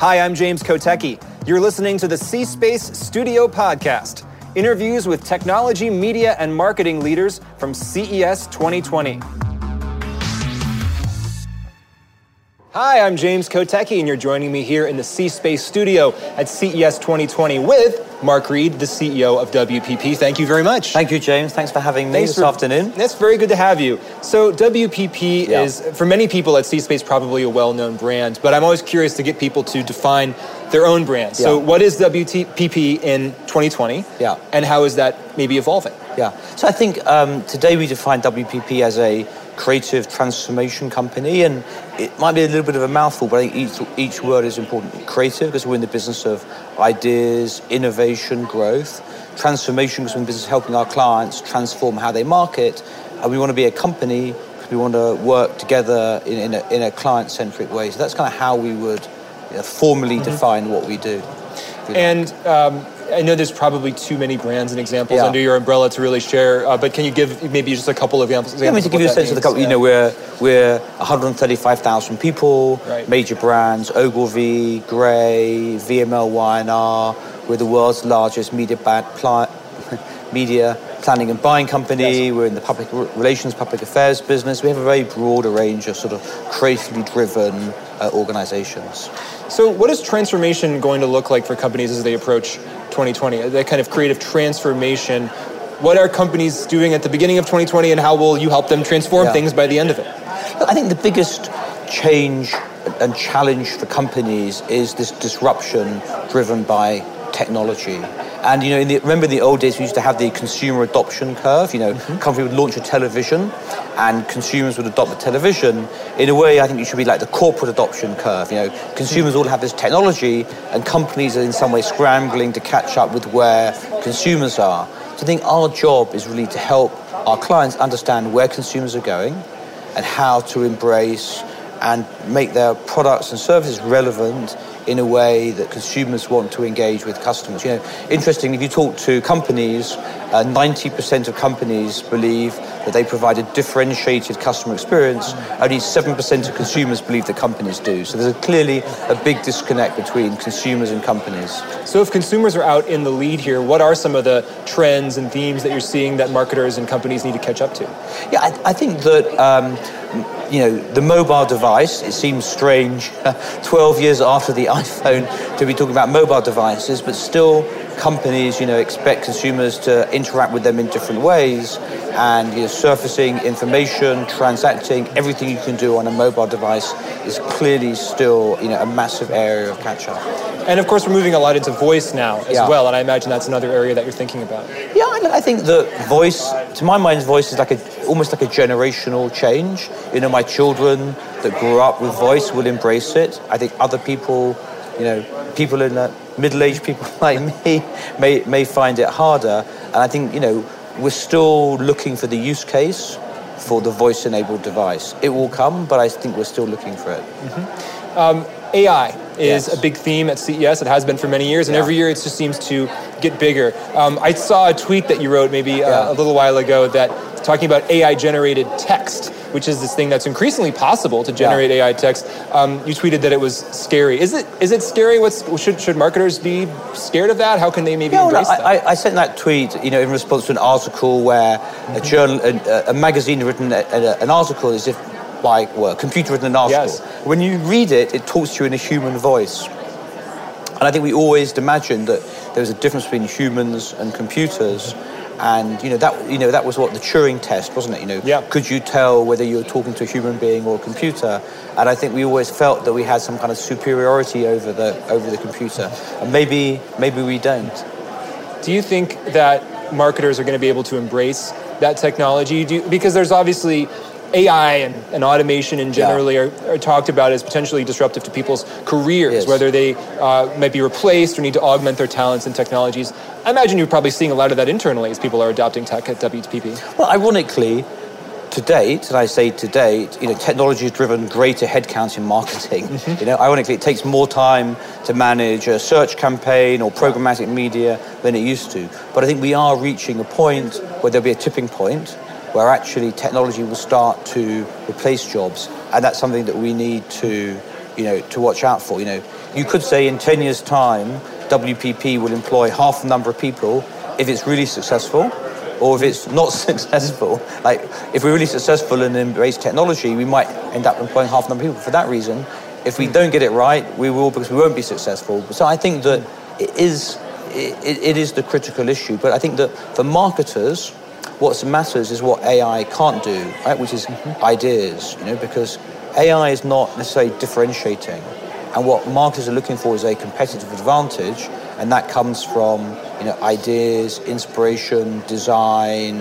Hi, I'm James Kotecki. You're listening to the C Space Studio Podcast interviews with technology, media, and marketing leaders from CES 2020. Hi, I'm James Kotecki, and you're joining me here in the C Space studio at CES 2020 with Mark Read, the CEO of WPP. Thank you very much. Thank you, James. Thanks for having me Thanks this for, afternoon. It's very good to have you. So, WPP Yeah. is, for many people at C Space, probably a well known brand, but I'm always curious to get people to define their own brand. So, Yeah. what is WPP in 2020? Yeah. And how is that maybe evolving? Yeah. So I think um, today we define WPP as a creative transformation company, and it might be a little bit of a mouthful, but I think each, each word is important. Creative, because we're in the business of ideas, innovation, growth. Transformation, because we're in the business of helping our clients transform how they market. And we want to be a company, we want to work together in, in a, in a client centric way. So that's kind of how we would you know, formally Mm-hmm. define what we do. And um, I know there's probably too many brands and examples Yeah. under your umbrella to really share, uh, but can you give maybe just a couple of examples? Yeah, I mean, to give you a sense of the company, you know, we're we're 135,000 people, Right. major brands, Ogilvy, Grey, VML Y&R. We're the world's largest media ba- pli- media planning and buying company. Yes. We're in the public relations, public affairs business. We have a very broad range of sort of creatively driven uh, organizations. So, what is transformation going to look like for companies as they approach 2020? That kind of creative transformation. What are companies doing at the beginning of 2020, and how will you help them transform Yeah. things by the end of it? I think the biggest change and challenge for companies is this disruption driven by technology. And you know, in the, remember in the old days we used to have the consumer adoption curve. You know, mm-hmm. a company would launch a television, and consumers would adopt the television. In a way, I think it should be like the corporate adoption curve. You know, consumers all have this technology, and companies are in some way scrambling to catch up with where consumers are. So I think our job is really to help our clients understand where consumers are going and how to embrace and make their products and services relevant in a way that consumers want to engage with customers. You know, interestingly, if you talk to companies, uh, 90% of companies believe that they provide a differentiated customer experience. Only 7% of consumers believe that companies do. So there's a, clearly a big disconnect between consumers and companies. So, if consumers are out in the lead here, what are some of the trends and themes that you're seeing that marketers and companies need to catch up to? Yeah, I, I think that um, you know the mobile device. It seems strange, 12 years after the iPhone, to be talking about mobile devices, but still, companies you know expect consumers to interact with them in different ways, and you know, surfacing information, transacting, everything you can do on a mobile device is clearly still you know a massive area of catch up. And of course, we're moving a lot into voice now as Yeah. well, and I imagine that's another area that you're thinking about. Yeah, I, I think that voice, to my mind, voice is like a almost like a generational change. You know, my children that grew up with voice will embrace it. I think other people, you know, people in the middle-aged people like me may may find it harder. And I think you know we're still looking for the use case for the voice-enabled device. It will come, but I think we're still looking for it. AI is Yes. a big theme at CES. It has been for many years, and Yeah. every year it just seems to get bigger. Um, I saw a tweet that you wrote maybe uh, Yeah. a little while ago that talking about AI generated text, which is this thing that's increasingly possible to generate AI text. Um, you tweeted that it was scary. Is it is it scary? What's should should marketers be scared of that? How can they maybe Yeah, well, embrace that? I, I, sent that tweet, you know, in response to an article where a journal, a, a magazine had written a, a- an article as if, like, well, a computer written an article. Yes. When you read it, it talks to you in a human voice. And I think we always imagined that there was a difference between humans and computers. And you know that you know that was what the Turing test, wasn't it? You know, Yeah. could you tell whether you were talking to a human being or a computer? And I think we always felt that we had some kind of superiority over the over the computer. And maybe maybe we don't. Do you think that marketers are going to be able to embrace that technology? Do you, because there's obviously AI and, and automation and generally are, are talked about as potentially disruptive to people's careers, Yes. whether they uh, might be replaced or need to augment their talents and technologies. I imagine you're probably seeing a lot of that internally as people are adopting tech at WPP. Well, ironically, to date, and I say to date, you know, technology has driven greater headcount in marketing. You know, ironically, it takes more time to manage a search campaign or programmatic media than it used to. But I think we are reaching a point where there'll be a tipping point where actually technology will start to replace jobs, and that's something that we need to, you know, to watch out for. You know, you could say in 10 years' time, WPP will employ half the number of people if it's really successful, or if it's not successful. Like, if we're really successful and embrace technology, we might end up employing half the number of people. For that reason, if we don't get it right, we will because we won't be successful. So I think that it is, it, it is the critical issue. But I think that for marketers, what matters is what AI can't do, right? Which is mm-hmm. ideas, you know, because AI is not necessarily differentiating. And what marketers are looking for is a competitive advantage, and that comes from you know ideas, inspiration, design,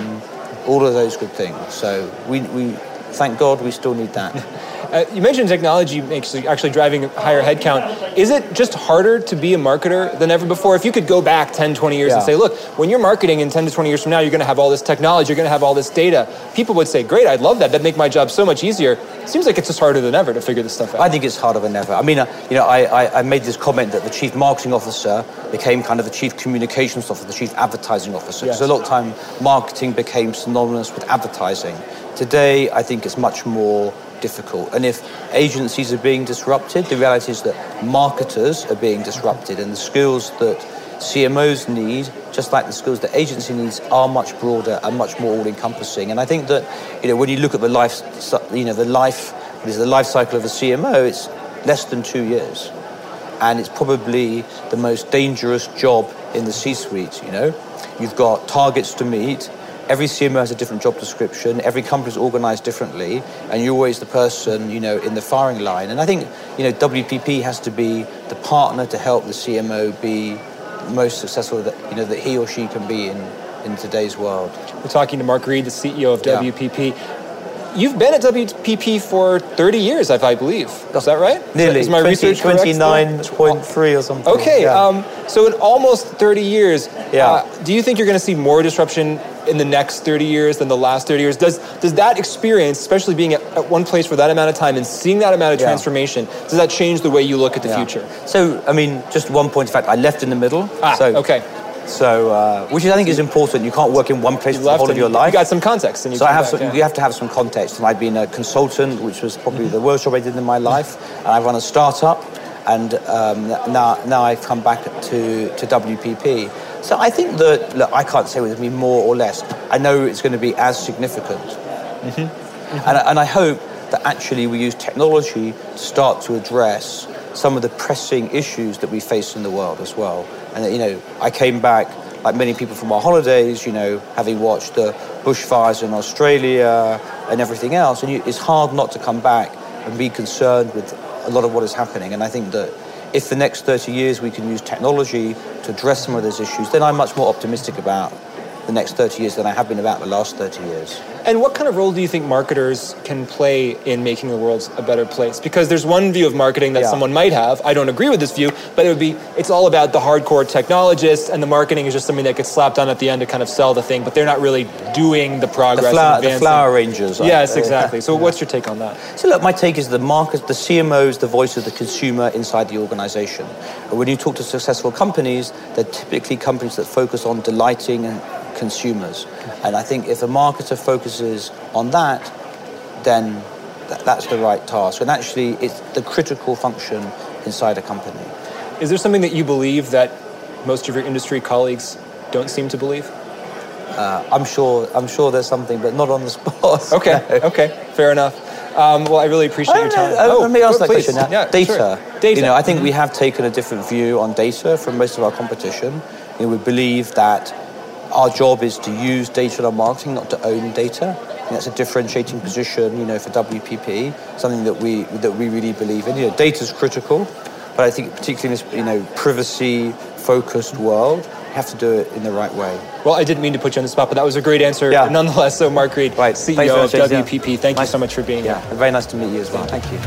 all of those good things. So we, we thank God we still need that. Uh, you mentioned technology actually, actually driving higher headcount. Is it just harder to be a marketer than ever before? If you could go back 10, 20 years Yeah. and say, look, when you're marketing in 10 to 20 years from now, you're going to have all this technology, you're going to have all this data. People would say, great, I'd love that. That'd make my job so much easier. Seems like it's just harder than ever to figure this stuff out. I think it's harder than ever. I mean, uh, you know, I, I, I made this comment that the chief marketing officer became kind of the chief communications officer, the chief advertising officer. Yes. A lot of time, marketing became synonymous with advertising. Today, I think it's much more difficult. And if agencies are being disrupted, the reality is that marketers are being disrupted, and the skills that CMOs need, just like the skills that agency needs, are much broader and much more all-encompassing. And I think that, you know, when you look at the life, you know, the life, what is the life cycle of a CMO, it's less than two years, and it's probably the most dangerous job in the C-suite. You know, you've got targets to meet. Every CMO has a different job description. Every company is organized differently, and you're always the person, you know, in the firing line. And I think, you know, WPP has to be the partner to help the CMO be most successful that you know that he or she can be in in today's world. We're talking to Mark Read, the CEO of Yeah. WPP. You've been at WPP for 30 years, if I believe. Is that right? Nearly. Is my 20 research 29.3 or something. Okay, Yeah. um, so in almost 30 years, Yeah. uh, do you think you're going to see more disruption in the next 30 years than the last 30 years? Does does that experience, especially being at, at one place for that amount of time and seeing that amount of Yeah. transformation, does that change the way you look at the Yeah. future? So, I mean, just one point of fact, I left in the middle. Ah, so, okay. So, uh, which is, I think is important. You can't work in one place You for the whole of your you life. got some context. And you so I have back, some, yeah. you have to have some context. And I've been a consultant, which was probably the worst job I did in my life. And I run a startup, and um, now now I've come back to to WPP. So I think that look, I can't say whether it's going to be more or less. I know it's going to be as significant, mm-hmm. Mm-hmm. and, and I hope that actually we use technology to start to address some of the pressing issues that we face in the world as well. And that, you know, I came back like many people from our holidays, you know, having watched the bushfires in Australia and everything else, and you, it's hard not to come back and be concerned with a lot of what is happening. And I think that if the next 30 years we can use technology to address some of those issues, then I'm much more optimistic about the next 30 years than I have been about the last 30 years. And what kind of role do you think marketers can play in making the world a better place? Because there's one view of marketing that Yeah. someone might have. I don't agree with this view, but it would be it's all about the hardcore technologists, and the marketing is just something that gets slapped on at the end to kind of sell the thing, but they're not really doing the The, progress. flower, and the flower rangers. Yes, exactly. So, what's your take on that? So look, my take is the market, the CMO is the voice of the consumer inside the organization. And when you talk to successful companies, they're typically companies that focus on delighting consumers. And I think if a marketer focuses on that, then th- that's the right task. And actually, it's the critical function inside a company. Is there something that you believe that most of your industry colleagues don't seem to believe? I'm sure, I'm sure there's something, but not on the spot. Okay, okay, fair enough. Um, well, I really appreciate I your time. know. Oh, Let me ask oh, that please. question now. Yeah, data. sure. Data. You know, I think Mhm. we have taken a different view on data from most of our competition. You know, we believe that our job is to use data in our marketing, not to own data. And that's a differentiating position, you know, for WPP. Something that we that we really believe in. You know, data is critical, but I think particularly in this you know privacy-focused world, you have to do it in the right way. Well, I didn't mean to put you on the spot, but that was a great answer Yeah. nonetheless. So, Mark Read, Right. CEO Thanks of much, James. Yeah. WPP, thank you so much for being Yeah, here. very nice to meet you as well. Thank you.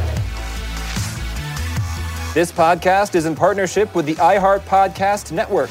This podcast is in partnership with the iHeart Podcast Network.